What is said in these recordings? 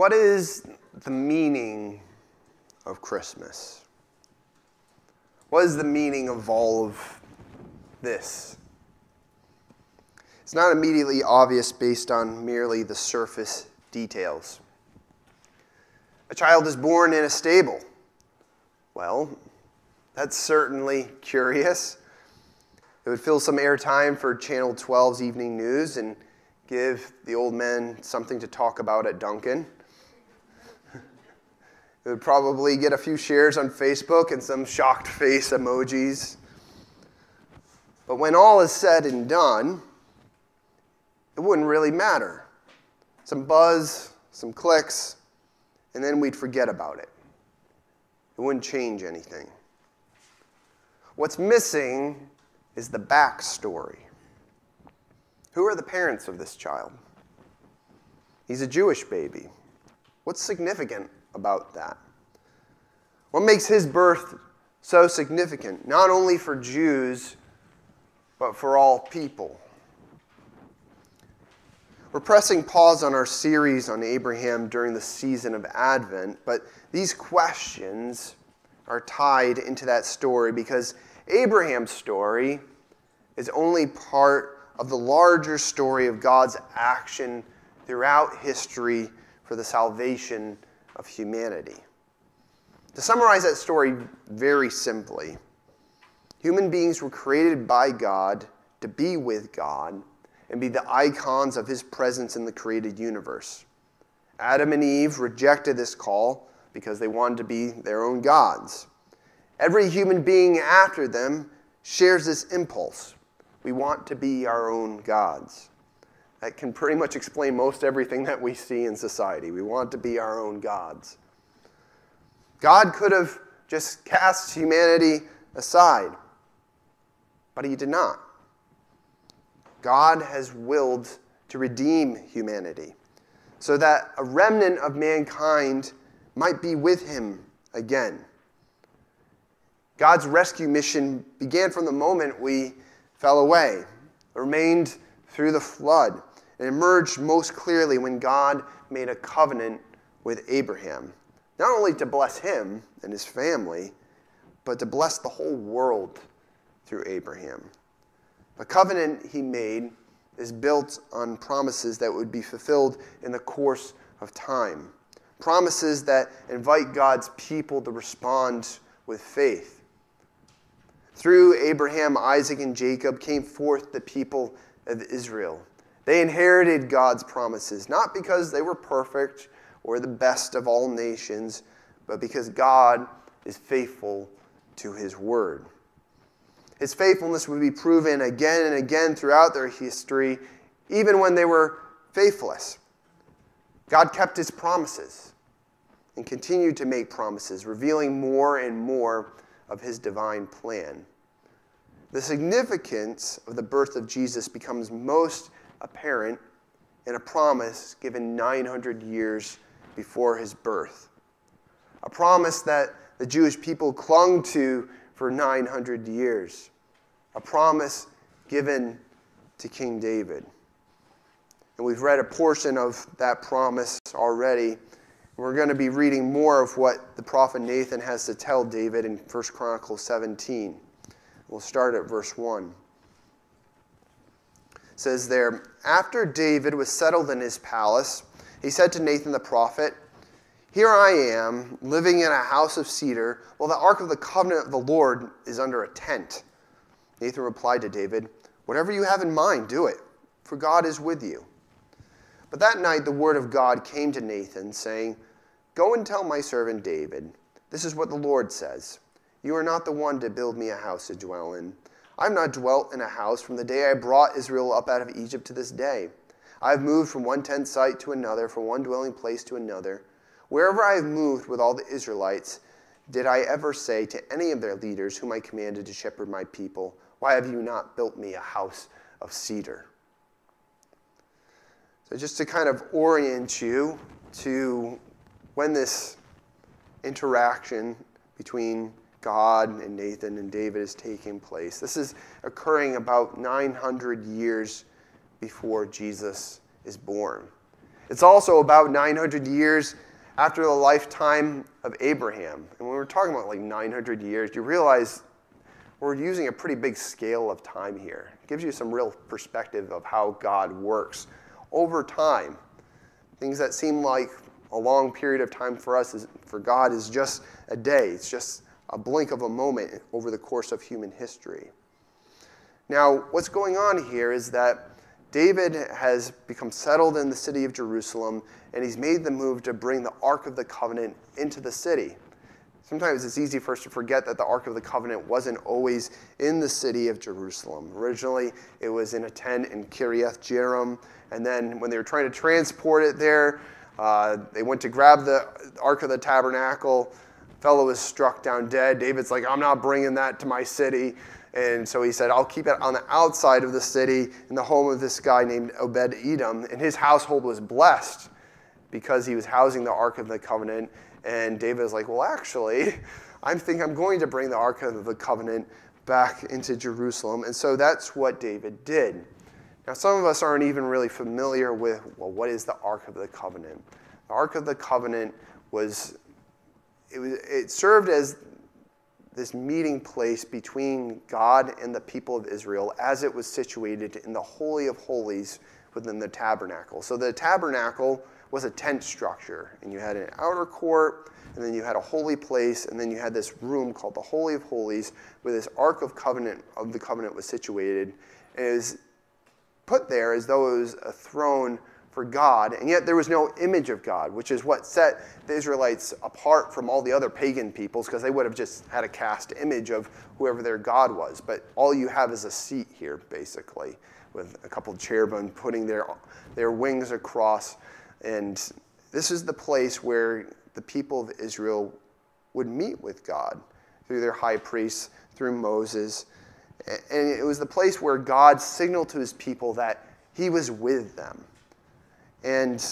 what is the meaning of Christmas? What is the meaning of all of this? It's not immediately obvious based on merely the surface details. A child is born in a stable. Well, that's certainly curious. It would fill some airtime for Channel 12's evening news and give the old men something to talk about at Dunkin'. Would probably get a few shares on Facebook and some shocked face emojis. But when all is said and done, it wouldn't really matter. Some buzz, some clicks, and then we'd forget about it. It wouldn't change anything. What's missing is the backstory. Who are the parents of this child? He's a Jewish baby. What's significant about that? What makes his birth so significant, not only for Jews, but for all people? We're pressing pause on our series on Abraham during the season of Advent, but these questions are tied into that story because Abraham's story is only part of the larger story of God's action throughout history for the salvation of humanity. To summarize that story very simply, human beings were created by God to be with God and be the icons of his presence in the created universe. Adam and Eve rejected this call because they wanted to be their own gods. Every human being after them shares this impulse. We want to be our own gods. That can pretty much explain most everything that we see in society. We want to be our own gods. God could have just cast humanity aside, but he did not. God has willed to redeem humanity so that a remnant of mankind might be with him again. God's rescue mission began from the moment we fell away, remained through the flood, and emerged most clearly when God made a covenant with Abraham, not only to bless him and his family, but to bless the whole world through Abraham. The covenant he made is built on promises that would be fulfilled in the course of time. Promises that invite God's people to respond with faith. Through Abraham, Isaac, and Jacob came forth the people of Israel. They inherited God's promises, not because they were perfect or the best of all nations, but because God is faithful to his word. His faithfulness would be proven again and again throughout their history, even when they were faithless. God kept his promises and continued to make promises, revealing more and more of his divine plan. The significance of the birth of Jesus becomes most apparent in a promise given 900 years before his birth. A promise that the Jewish people clung to for 900 years. A promise given to King David. And we've read a portion of that promise already. We're going to be reading more of what the prophet Nathan has to tell David in 1 Chronicles 17. We'll start at verse 1. Says there, After David was settled in his palace, he said to Nathan the prophet, here I am, living in a house of cedar, while the ark of the covenant of the Lord is under a tent. Nathan replied to David, Whatever you have in mind, do it, for God is with you. But that night the word of God came to Nathan, saying, Go and tell my servant David, This is what the Lord says You are not the one to build me a house to dwell in. I have not dwelt in a house from the day I brought Israel up out of Egypt to this day. I have moved from one tent site to another, from one dwelling place to another. Wherever I have moved with all the Israelites, did I ever say to any of their leaders whom I commanded to shepherd my people, Why have you not built me a house of cedar? So, just to kind of orient you to when this interaction between God and Nathan and David is taking place, this is occurring about 900 years before Jesus is born. It's also about 900 years after the lifetime of Abraham. And when we're talking about like 900 years, you realize we're using a pretty big scale of time here. It gives you some real perspective of how God works over time. Things that seem like a long period of time for us, is, for God, is just a day. It's just a blink of a moment over the course of human history. Now, what's going on here is that David has become settled in the city of Jerusalem, and he's made the move to bring the Ark of the Covenant into the city. Sometimes it's easy for us to forget that the Ark of the Covenant wasn't always in the city of Jerusalem. Originally, it was in a tent in Kiriath Jearim, and then when they were trying to transport it there, uh, they went to grab the Ark of the Tabernacle. Fellow was struck down dead. David's like, I'm not bringing that to my city. And so he said, I'll keep it on the outside of the city in the home of this guy named Obed Edom. And his household was blessed because he was housing the Ark of the Covenant. And David was like, Well, actually, I think I'm going to bring the Ark of the Covenant back into Jerusalem. And so that's what David did. Now, some of us aren't even really familiar with, well, what is the Ark of the Covenant? The Ark of the Covenant was, it, was, it served as this meeting place between God and the people of Israel as it was situated in the Holy of Holies within the tabernacle. So the tabernacle was a tent structure, and you had an outer court, and then you had a holy place, and then you had this room called the Holy of Holies, where this Ark of Covenant of the Covenant was situated. And it was put there as though it was a throne for God, and yet there was no image of God, which is what set the Israelites apart from all the other pagan peoples, because they would have just had a cast image of whoever their God was. But all you have is a seat here, basically, with a couple cherubim putting their, their wings across. And this is the place where the people of Israel would meet with God through their high priests, through Moses. And it was the place where God signaled to his people that he was with them. And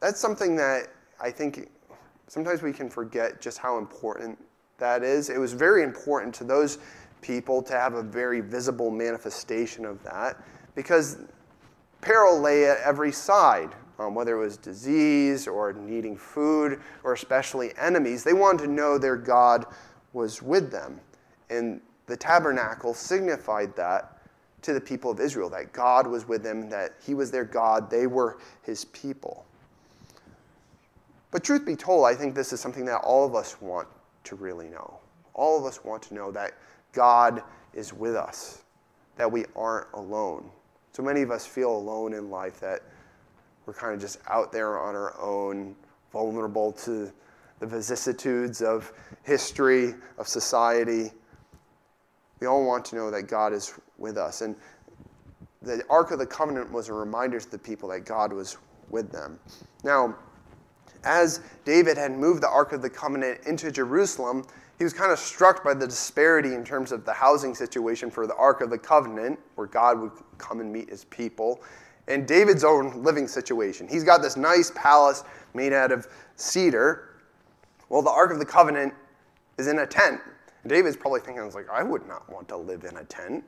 that's something that I think sometimes we can forget just how important that is. It was very important to those people to have a very visible manifestation of that because peril lay at every side, um, whether it was disease or needing food or especially enemies. They wanted to know their God was with them. And the tabernacle signified that to the people of Israel that God was with them, that He was their God, they were His people. But truth be told, I think this is something that all of us want to really know. All of us want to know that God is with us, that we aren't alone. So many of us feel alone in life, that we're kind of just out there on our own, vulnerable to the vicissitudes of history, of society. We all want to know that God is with us. And the Ark of the Covenant was a reminder to the people that God was with them. Now, as David had moved the Ark of the Covenant into Jerusalem, he was kind of struck by the disparity in terms of the housing situation for the Ark of the Covenant, where God would come and meet his people, and David's own living situation. He's got this nice palace made out of cedar. Well, the Ark of the Covenant is in a tent. And David's probably thinking, I was like, I would not want to live in a tent.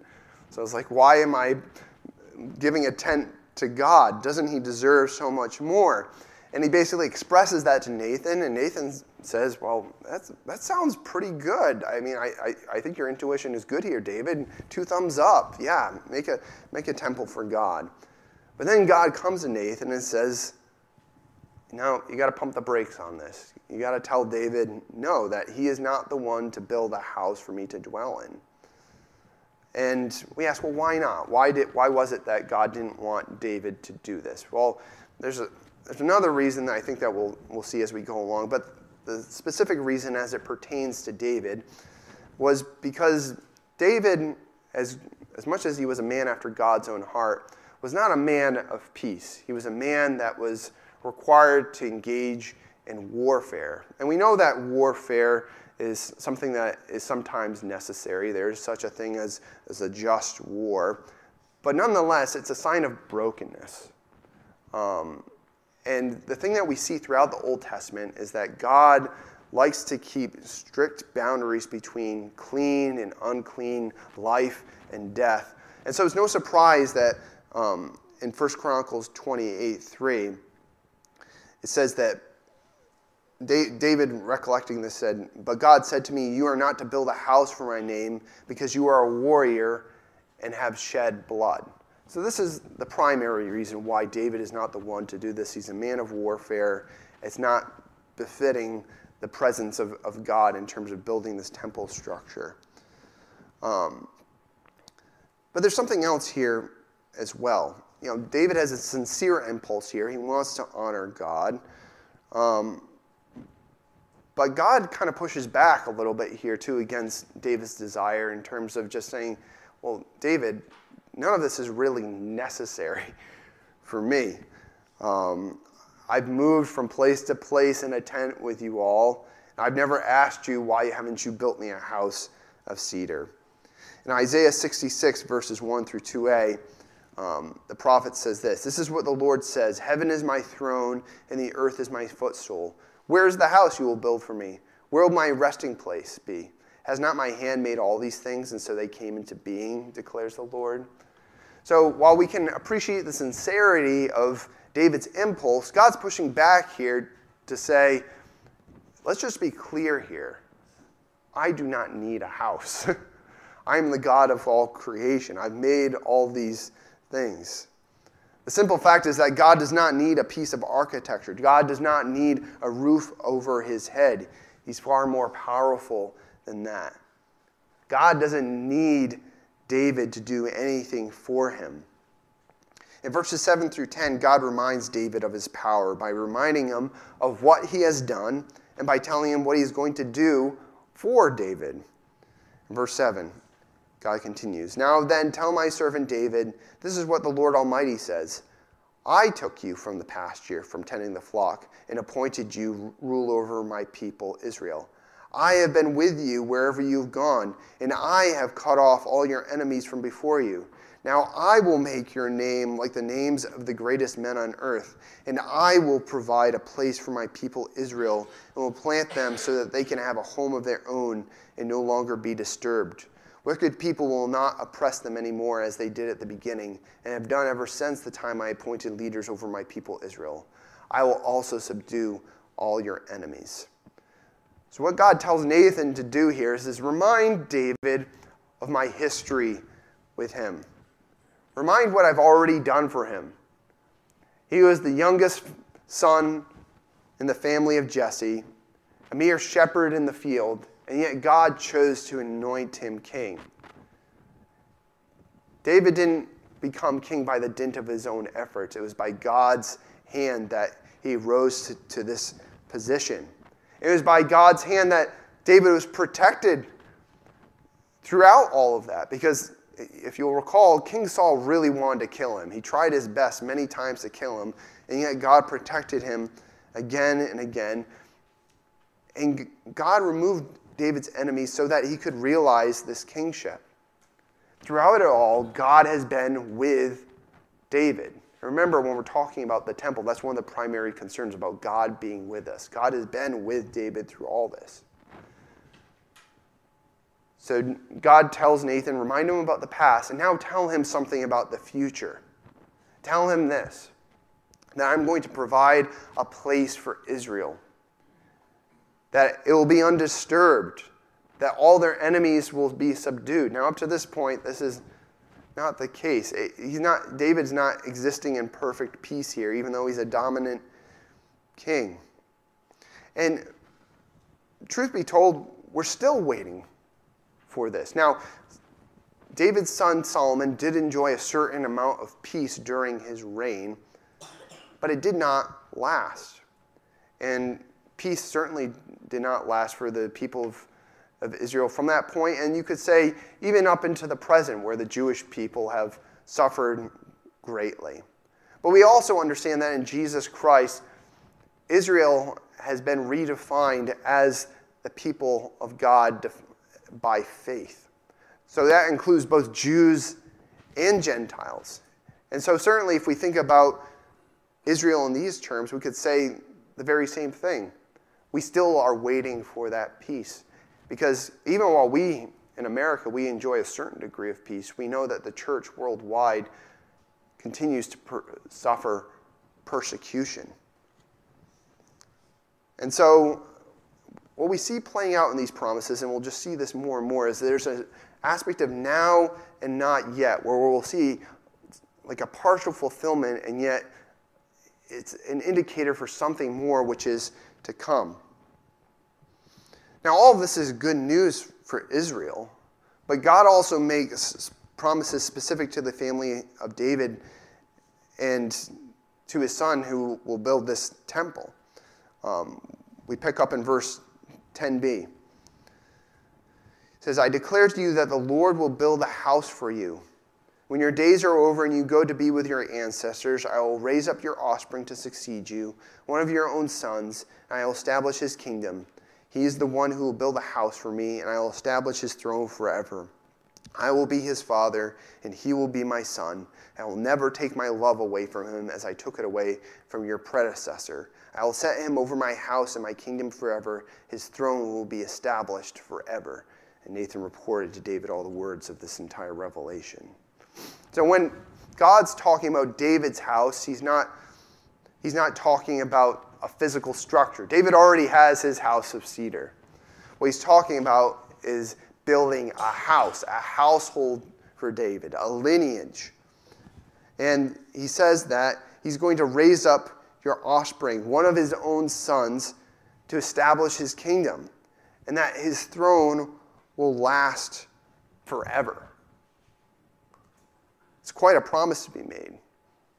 So I was like, why am I giving a tent to God? Doesn't he deserve so much more? And he basically expresses that to Nathan, and Nathan says, Well, that's, that sounds pretty good. I mean, I, I, I think your intuition is good here, David. Two thumbs up. Yeah, make a, make a temple for God. But then God comes to Nathan and says, No, you got to pump the brakes on this. You got to tell David, no, that he is not the one to build a house for me to dwell in. And we ask, well, why not? Why, did, why was it that God didn't want David to do this? Well, there's, a, there's another reason that I think that we'll, we'll see as we go along, but the specific reason as it pertains to David was because David, as, as much as he was a man after God's own heart, was not a man of peace. He was a man that was required to engage in warfare. And we know that warfare is something that is sometimes necessary. There's such a thing as, as a just war. But nonetheless, it's a sign of brokenness. Um, and the thing that we see throughout the Old Testament is that God likes to keep strict boundaries between clean and unclean life and death. And so it's no surprise that um, in 1 Chronicles 28 3, it says that David, recollecting this, said, But God said to me, You are not to build a house for my name because you are a warrior and have shed blood. So, this is the primary reason why David is not the one to do this. He's a man of warfare. It's not befitting the presence of, of God in terms of building this temple structure. Um, but there's something else here as well. You know, David has a sincere impulse here. He wants to honor God. Um, but God kind of pushes back a little bit here, too, against David's desire in terms of just saying, well, David, none of this is really necessary for me. Um, I've moved from place to place in a tent with you all. I've never asked you, why haven't you built me a house of cedar? In Isaiah 66, verses 1 through 2a, um, the prophet says this This is what the Lord says Heaven is my throne, and the earth is my footstool. Where is the house you will build for me? Where will my resting place be? Has not my hand made all these things, and so they came into being, declares the Lord? So while we can appreciate the sincerity of David's impulse, God's pushing back here to say, let's just be clear here. I do not need a house. I am the God of all creation. I've made all these things. The simple fact is that God does not need a piece of architecture. God does not need a roof over his head. He's far more powerful than that. God doesn't need David to do anything for him. In verses 7 through 10, God reminds David of his power by reminding him of what he has done and by telling him what he's going to do for David. In verse 7, God continues Now then, tell my servant David, this is what the Lord Almighty says I took you from the pasture, from tending the flock, and appointed you rule over my people Israel. I have been with you wherever you've gone, and I have cut off all your enemies from before you. Now I will make your name like the names of the greatest men on earth, and I will provide a place for my people Israel, and will plant them so that they can have a home of their own and no longer be disturbed. Wicked people will not oppress them anymore as they did at the beginning, and have done ever since the time I appointed leaders over my people Israel. I will also subdue all your enemies. So, what God tells Nathan to do here is, is remind David of my history with him. Remind what I've already done for him. He was the youngest son in the family of Jesse, a mere shepherd in the field and yet God chose to anoint him king. David didn't become king by the dint of his own efforts, it was by God's hand that he rose to, to this position. It was by God's hand that David was protected throughout all of that because if you'll recall, King Saul really wanted to kill him. He tried his best many times to kill him, and yet God protected him again and again. And God removed David's enemies so that he could realize this kingship. Throughout it all, God has been with David. Remember, when we're talking about the temple, that's one of the primary concerns about God being with us. God has been with David through all this. So God tells Nathan, remind him about the past, and now tell him something about the future. Tell him this that I'm going to provide a place for Israel that it will be undisturbed, that all their enemies will be subdued. Now, up to this point, this is not the case. He's not, David's not existing in perfect peace here, even though he's a dominant king. And truth be told, we're still waiting for this. Now, David's son Solomon did enjoy a certain amount of peace during his reign, but it did not last. And peace certainly did not last for the people of, of Israel from that point, and you could say even up into the present, where the Jewish people have suffered greatly. But we also understand that in Jesus Christ, Israel has been redefined as the people of God by faith. So that includes both Jews and Gentiles. And so, certainly, if we think about Israel in these terms, we could say the very same thing we still are waiting for that peace. Because even while we in America, we enjoy a certain degree of peace, we know that the church worldwide continues to per- suffer persecution. And so, what we see playing out in these promises, and we'll just see this more and more, is there's an aspect of now and not yet, where we'll see like a partial fulfillment, and yet it's an indicator for something more which is to come. Now, all of this is good news for Israel, but God also makes promises specific to the family of David and to his son who will build this temple. Um, we pick up in verse 10b. It says, I declare to you that the Lord will build a house for you. When your days are over and you go to be with your ancestors, I will raise up your offspring to succeed you, one of your own sons, and I will establish his kingdom. He is the one who will build a house for me, and I will establish his throne forever. I will be his father, and he will be my son. I will never take my love away from him as I took it away from your predecessor. I will set him over my house and my kingdom forever. His throne will be established forever. And Nathan reported to David all the words of this entire revelation. So when God's talking about David's house, he's not, he's not talking about a physical structure. David already has his house of cedar. What he's talking about is building a house, a household for David, a lineage. And he says that he's going to raise up your offspring, one of his own sons, to establish his kingdom, and that his throne will last forever. It's quite a promise to be made,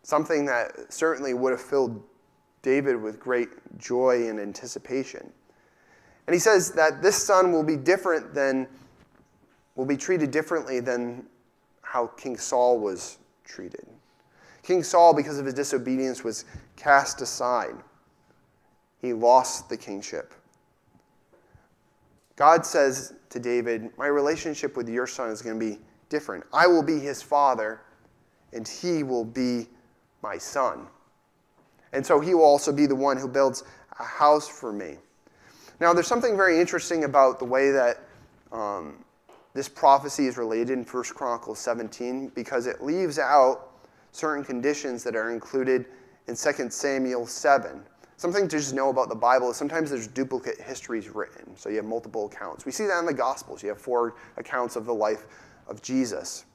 something that certainly would have filled David with great joy and anticipation. And he says that this son will be different than, will be treated differently than how King Saul was treated. King Saul, because of his disobedience, was cast aside. He lost the kingship. God says to David, My relationship with your son is going to be different. I will be his father, and he will be my son. And so he will also be the one who builds a house for me. Now, there's something very interesting about the way that um, this prophecy is related in 1 Chronicles 17 because it leaves out certain conditions that are included in 2 Samuel 7. Something to just know about the Bible is sometimes there's duplicate histories written, so you have multiple accounts. We see that in the Gospels. You have four accounts of the life of Jesus.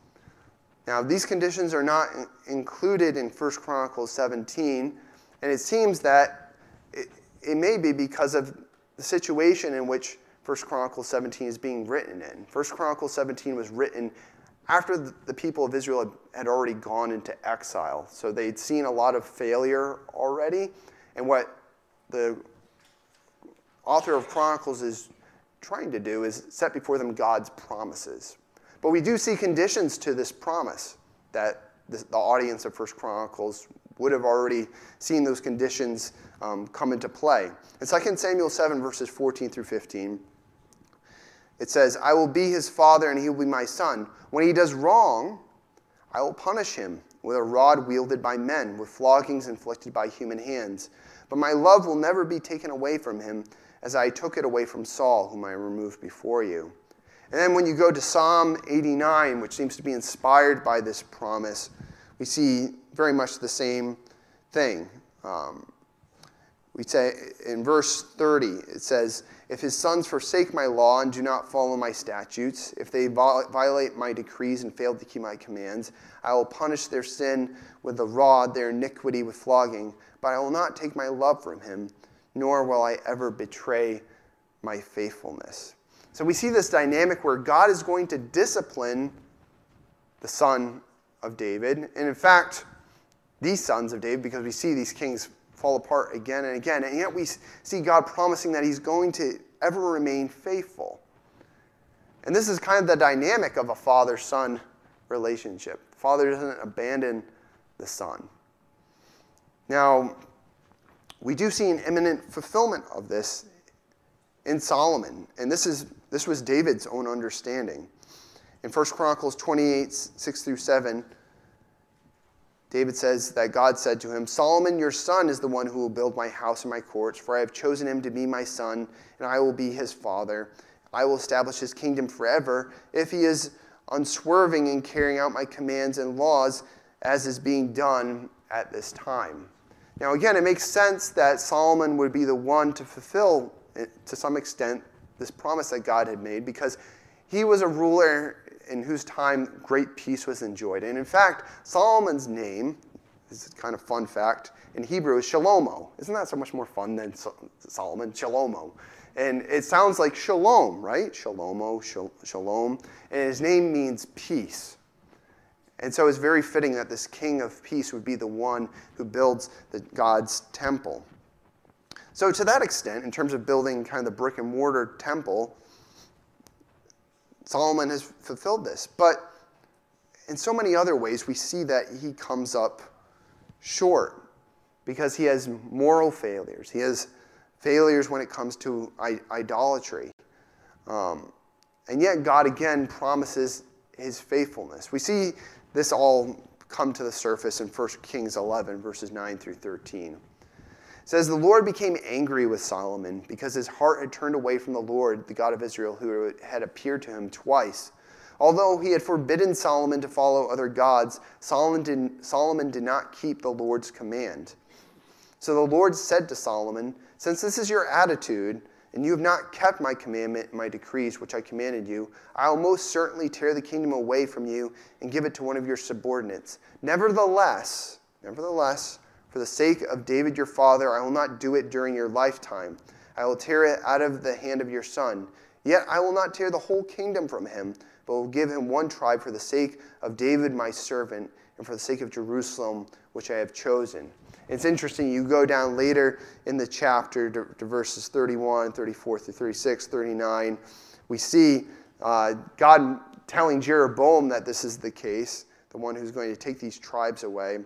Now, these conditions are not included in 1 Chronicles 17 and it seems that it, it may be because of the situation in which 1 Chronicles 17 is being written in. 1 Chronicles 17 was written after the people of Israel had already gone into exile. So they'd seen a lot of failure already. And what the author of Chronicles is trying to do is set before them God's promises. But we do see conditions to this promise that the audience of First Chronicles would have already seen those conditions um, come into play. In 2 Samuel 7, verses 14 through 15, it says, I will be his father and he will be my son. When he does wrong, I will punish him with a rod wielded by men, with floggings inflicted by human hands. But my love will never be taken away from him, as I took it away from Saul, whom I removed before you. And then when you go to Psalm 89, which seems to be inspired by this promise, we see very much the same thing. Um, we say in verse 30, it says, If his sons forsake my law and do not follow my statutes, if they violate my decrees and fail to keep my commands, I will punish their sin with the rod, their iniquity with flogging, but I will not take my love from him, nor will I ever betray my faithfulness. So we see this dynamic where God is going to discipline the son of David. And in fact, these sons of David, because we see these kings fall apart again and again. And yet we see God promising that he's going to ever remain faithful. And this is kind of the dynamic of a father son relationship. The father doesn't abandon the son. Now, we do see an imminent fulfillment of this in Solomon. And this, is, this was David's own understanding. In 1 Chronicles 28 6 through 7, David says that God said to him, Solomon, your son, is the one who will build my house and my courts, for I have chosen him to be my son, and I will be his father. I will establish his kingdom forever if he is unswerving in carrying out my commands and laws, as is being done at this time. Now, again, it makes sense that Solomon would be the one to fulfill, to some extent, this promise that God had made because he was a ruler in whose time great peace was enjoyed. And in fact, Solomon's name, this is kind of fun fact, in Hebrew is Shalomo. Isn't that so much more fun than Solomon? Shalomo. And it sounds like shalom, right? Shalomo, shalom. And his name means peace. And so it's very fitting that this king of peace would be the one who builds the, God's temple. So, to that extent, in terms of building kind of the brick and mortar temple, Solomon has fulfilled this. But in so many other ways, we see that he comes up short because he has moral failures. He has failures when it comes to idolatry. Um, and yet, God again promises his faithfulness. We see this all come to the surface in 1 Kings 11, verses 9 through 13. Says, The Lord became angry with Solomon because his heart had turned away from the Lord, the God of Israel, who had appeared to him twice. Although he had forbidden Solomon to follow other gods, Solomon did, Solomon did not keep the Lord's command. So the Lord said to Solomon, Since this is your attitude, and you have not kept my commandment and my decrees, which I commanded you, I will most certainly tear the kingdom away from you and give it to one of your subordinates. Nevertheless, nevertheless, for the sake of David your father, I will not do it during your lifetime. I will tear it out of the hand of your son. Yet I will not tear the whole kingdom from him, but will give him one tribe for the sake of David my servant, and for the sake of Jerusalem, which I have chosen. It's interesting, you go down later in the chapter to, to verses 31, 34 through 36, 39. We see uh, God telling Jeroboam that this is the case, the one who's going to take these tribes away.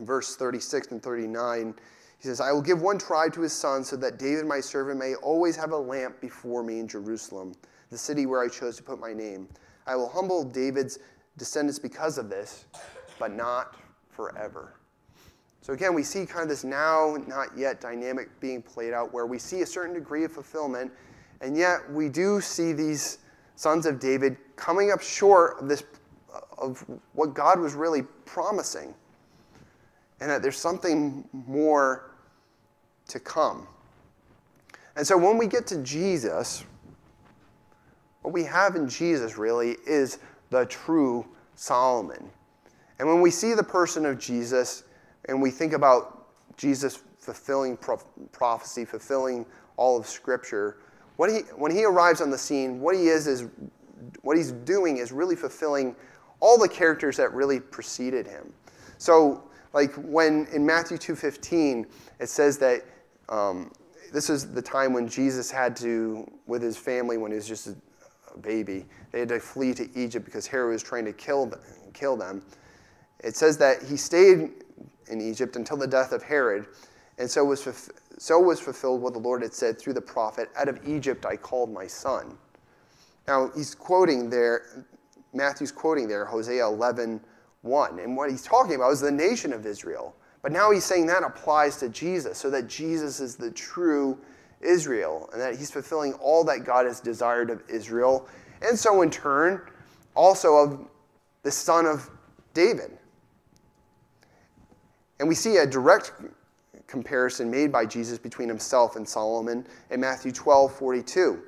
Verse 36 and 39, he says, I will give one tribe to his son so that David, my servant, may always have a lamp before me in Jerusalem, the city where I chose to put my name. I will humble David's descendants because of this, but not forever. So again, we see kind of this now, not yet dynamic being played out where we see a certain degree of fulfillment, and yet we do see these sons of David coming up short of this of what God was really promising. And that there's something more to come. And so when we get to Jesus, what we have in Jesus really is the true Solomon. And when we see the person of Jesus, and we think about Jesus fulfilling prophecy, fulfilling all of Scripture, what he, when he arrives on the scene, what he is is what he's doing is really fulfilling all the characters that really preceded him. So, like when in Matthew 2:15, it says that um, this is the time when Jesus had to, with his family, when he was just a, a baby, they had to flee to Egypt because Herod was trying to kill them, kill them. It says that he stayed in Egypt until the death of Herod. And so was, so was fulfilled what the Lord had said through the prophet Out of Egypt I called my son. Now, he's quoting there, Matthew's quoting there Hosea 11, 1. And what he's talking about is the nation of Israel. But now he's saying that applies to Jesus, so that Jesus is the true Israel, and that he's fulfilling all that God has desired of Israel. And so, in turn, also of the son of David. And we see a direct comparison made by Jesus between himself and Solomon in Matthew 12 42.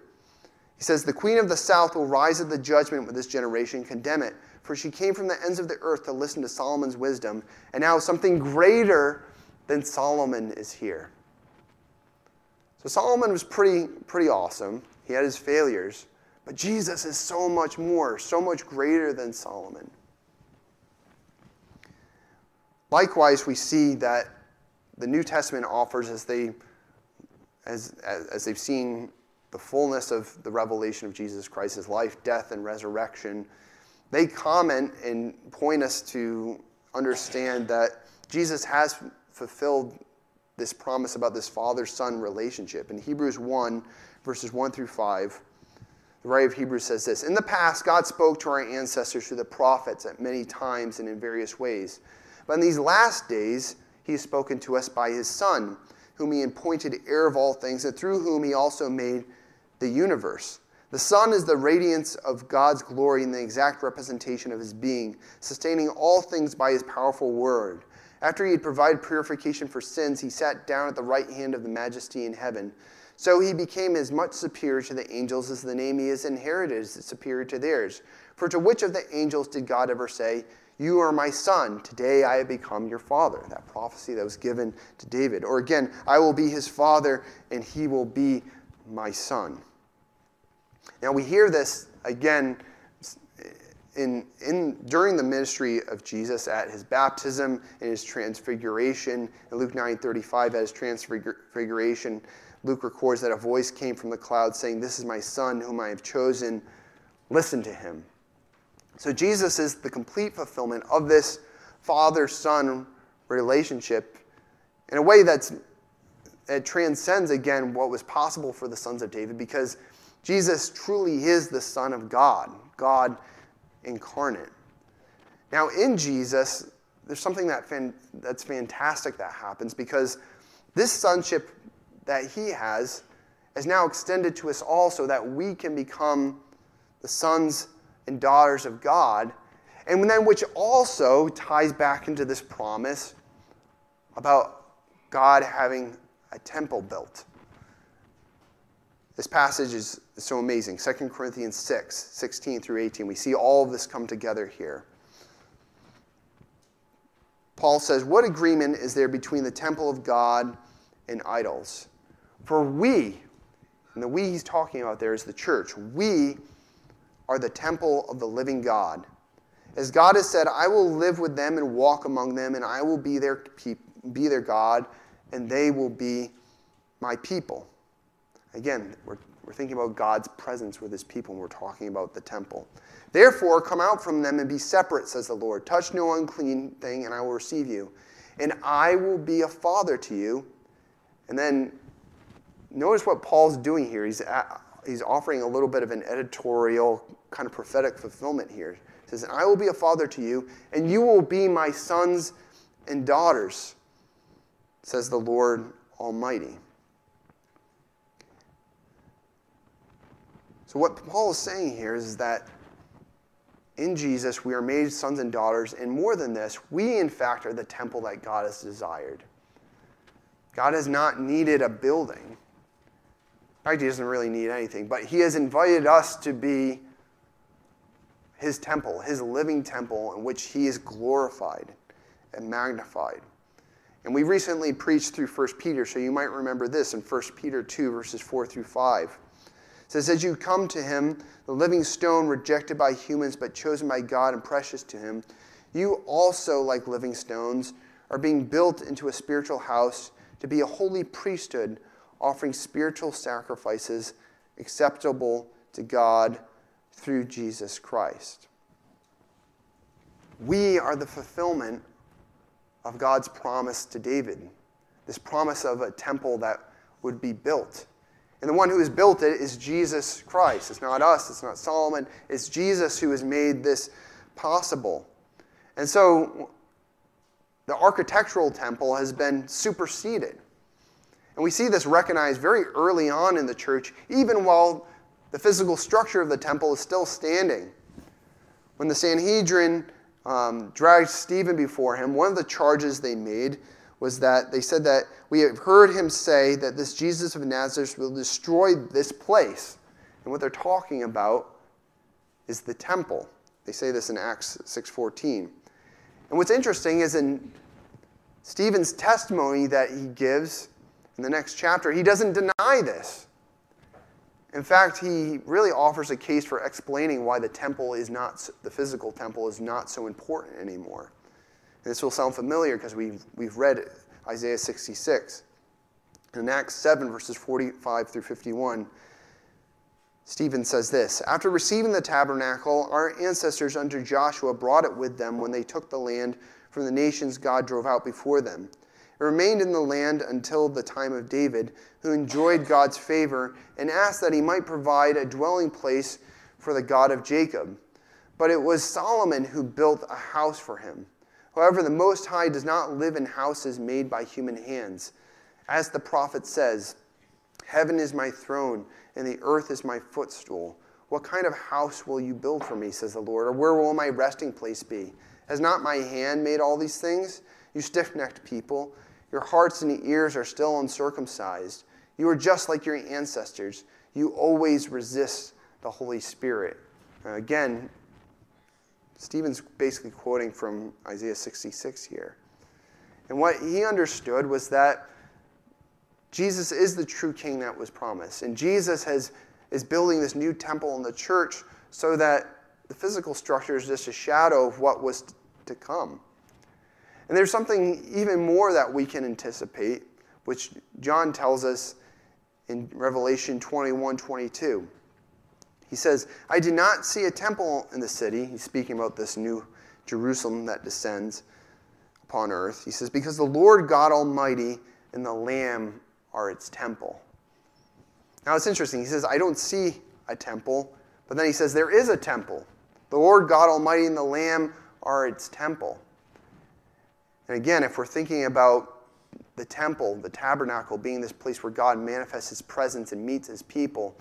He says, The queen of the south will rise at the judgment with this generation, condemn it, for she came from the ends of the earth to listen to Solomon's wisdom, and now something greater than Solomon is here. So Solomon was pretty, pretty awesome. He had his failures, but Jesus is so much more, so much greater than Solomon. Likewise, we see that the New Testament offers, as, they, as, as, as they've seen the fullness of the revelation of Jesus Christ's life, death, and resurrection, they comment and point us to understand that Jesus has fulfilled this promise about this father son relationship. In Hebrews 1, verses 1 through 5, the writer of Hebrews says this In the past, God spoke to our ancestors through the prophets at many times and in various ways. But in these last days, he has spoken to us by his Son, whom he appointed heir of all things, and through whom he also made the universe. The Son is the radiance of God's glory and the exact representation of his being, sustaining all things by his powerful word. After he had provided purification for sins, he sat down at the right hand of the majesty in heaven. So he became as much superior to the angels as the name he has inherited is superior to theirs. For to which of the angels did God ever say, You are my son, today I have become your father? That prophecy that was given to David. Or again, I will be his father, and he will be my son. Now we hear this again in, in, during the ministry of Jesus at his baptism and his transfiguration. In Luke 9:35, at his transfiguration, Luke records that a voice came from the cloud saying, This is my son whom I have chosen. Listen to him. So Jesus is the complete fulfillment of this father son relationship in a way that's it transcends again what was possible for the sons of David because Jesus truly is the Son of God, God incarnate. Now, in Jesus, there's something that fan, that's fantastic that happens because this sonship that he has is now extended to us all so that we can become the sons and daughters of God. And then, which also ties back into this promise about God having a temple built. This passage is so amazing. 2 Corinthians 6, 16 through 18. We see all of this come together here. Paul says, What agreement is there between the temple of God and idols? For we, and the we he's talking about there is the church, we are the temple of the living God. As God has said, I will live with them and walk among them, and I will be their, be their God, and they will be my people. Again, we're, we're thinking about God's presence with his people, and we're talking about the temple. Therefore, come out from them and be separate, says the Lord. Touch no unclean thing, and I will receive you. And I will be a father to you. And then notice what Paul's doing here. He's, he's offering a little bit of an editorial, kind of prophetic fulfillment here. He says, I will be a father to you, and you will be my sons and daughters, says the Lord Almighty. So, what Paul is saying here is that in Jesus we are made sons and daughters, and more than this, we in fact are the temple that God has desired. God has not needed a building. In fact, He doesn't really need anything, but He has invited us to be His temple, His living temple, in which He is glorified and magnified. And we recently preached through 1 Peter, so you might remember this in 1 Peter 2, verses 4 through 5 says, As you come to him, the living stone rejected by humans but chosen by God and precious to him, you also, like living stones, are being built into a spiritual house to be a holy priesthood, offering spiritual sacrifices acceptable to God through Jesus Christ. We are the fulfillment of God's promise to David, this promise of a temple that would be built. And the one who has built it is Jesus Christ. It's not us, it's not Solomon, it's Jesus who has made this possible. And so the architectural temple has been superseded. And we see this recognized very early on in the church, even while the physical structure of the temple is still standing. When the Sanhedrin um, dragged Stephen before him, one of the charges they made was that they said that we have heard him say that this Jesus of Nazareth will destroy this place. And what they're talking about is the temple. They say this in Acts 6:14. And what's interesting is in Stephen's testimony that he gives in the next chapter, he doesn't deny this. In fact, he really offers a case for explaining why the temple is not the physical temple is not so important anymore. This will sound familiar because we've, we've read Isaiah 66. In Acts 7, verses 45 through 51, Stephen says this After receiving the tabernacle, our ancestors under Joshua brought it with them when they took the land from the nations God drove out before them. It remained in the land until the time of David, who enjoyed God's favor and asked that he might provide a dwelling place for the God of Jacob. But it was Solomon who built a house for him. However, the Most High does not live in houses made by human hands. As the prophet says, Heaven is my throne, and the earth is my footstool. What kind of house will you build for me, says the Lord, or where will my resting place be? Has not my hand made all these things? You stiff necked people, your hearts and ears are still uncircumcised. You are just like your ancestors. You always resist the Holy Spirit. Again, Stephen's basically quoting from Isaiah 66 here. And what he understood was that Jesus is the true king that was promised. And Jesus has, is building this new temple in the church so that the physical structure is just a shadow of what was to come. And there's something even more that we can anticipate, which John tells us in Revelation 21 22. He says, I did not see a temple in the city. He's speaking about this new Jerusalem that descends upon earth. He says, Because the Lord God Almighty and the Lamb are its temple. Now it's interesting. He says, I don't see a temple, but then he says, There is a temple. The Lord God Almighty and the Lamb are its temple. And again, if we're thinking about the temple, the tabernacle being this place where God manifests his presence and meets his people,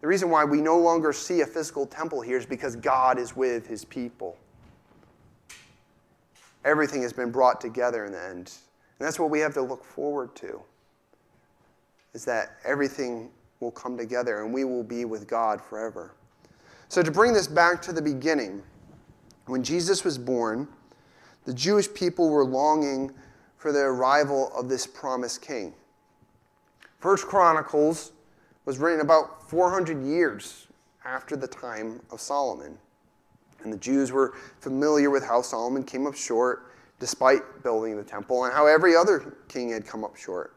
the reason why we no longer see a physical temple here is because God is with his people. Everything has been brought together in the end. And that's what we have to look forward to. Is that everything will come together and we will be with God forever. So to bring this back to the beginning, when Jesus was born, the Jewish people were longing for the arrival of this promised king. First Chronicles was written about 400 years after the time of Solomon. And the Jews were familiar with how Solomon came up short despite building the temple and how every other king had come up short.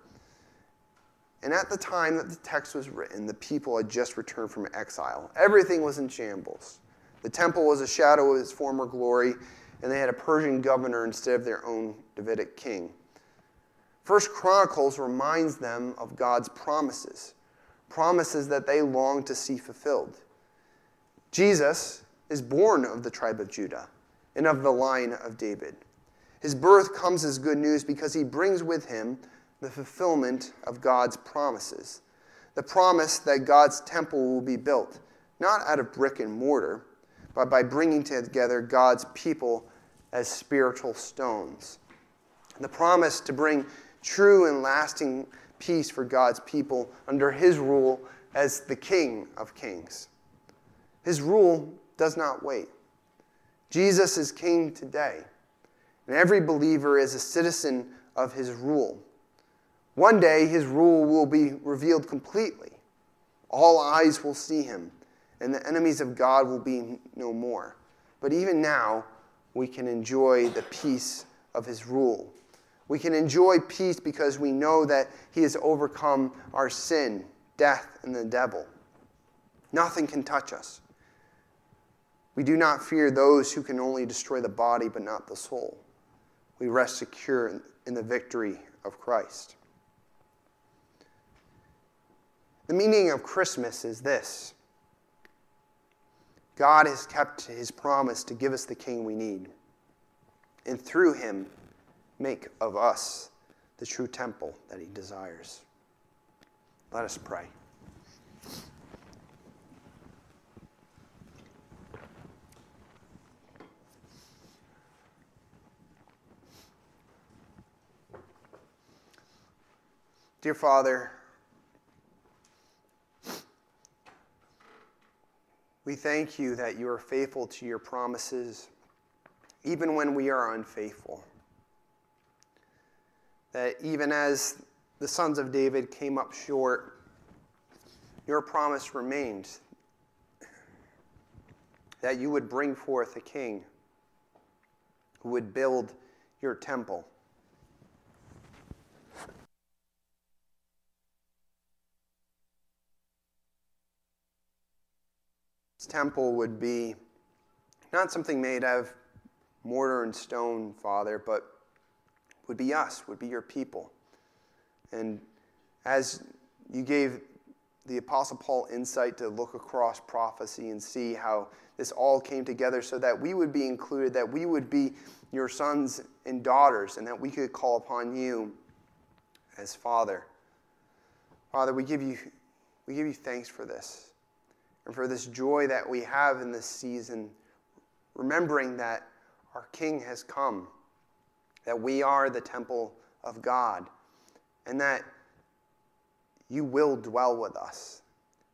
And at the time that the text was written, the people had just returned from exile. Everything was in shambles. The temple was a shadow of its former glory, and they had a Persian governor instead of their own Davidic king. First Chronicles reminds them of God's promises, promises that they long to see fulfilled. Jesus is born of the tribe of Judah and of the line of David. His birth comes as good news because he brings with him the fulfillment of God's promises. The promise that God's temple will be built, not out of brick and mortar, but by bringing together God's people as spiritual stones. The promise to bring true and lasting peace for God's people under his rule as the King of Kings. His rule does not wait. Jesus is King today, and every believer is a citizen of his rule. One day, his rule will be revealed completely. All eyes will see him, and the enemies of God will be no more. But even now, we can enjoy the peace of his rule. We can enjoy peace because we know that he has overcome our sin, death, and the devil. Nothing can touch us. We do not fear those who can only destroy the body but not the soul. We rest secure in the victory of Christ. The meaning of Christmas is this God has kept his promise to give us the king we need, and through him, make of us the true temple that he desires. Let us pray. Dear Father, we thank you that you are faithful to your promises, even when we are unfaithful. That even as the sons of David came up short, your promise remained that you would bring forth a king who would build your temple. This temple would be not something made of mortar and stone, Father, but would be us, would be your people. And as you gave the Apostle Paul insight to look across prophecy and see how this all came together so that we would be included, that we would be your sons and daughters, and that we could call upon you as Father. Father, we give you, we give you thanks for this and for this joy that we have in this season, remembering that our King has come that we are the temple of God, and that you will dwell with us,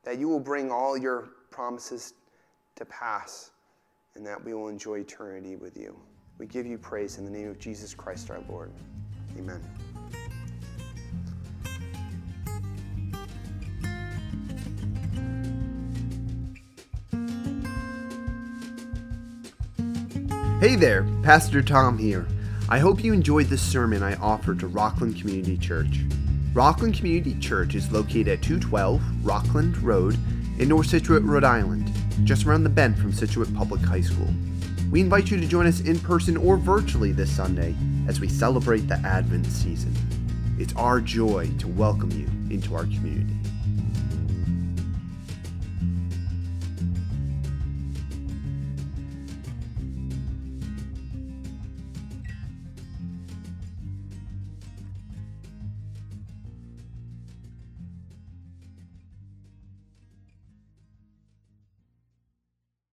that you will bring all your promises to pass, and that we will enjoy eternity with you. We give you praise in the name of Jesus Christ our Lord. Amen. Hey there, Pastor Tom here. I hope you enjoyed this sermon I offered to Rockland Community Church. Rockland Community Church is located at 212 Rockland Road in North Scituate, Rhode Island, just around the bend from Scituate Public High School. We invite you to join us in person or virtually this Sunday as we celebrate the Advent season. It's our joy to welcome you into our community.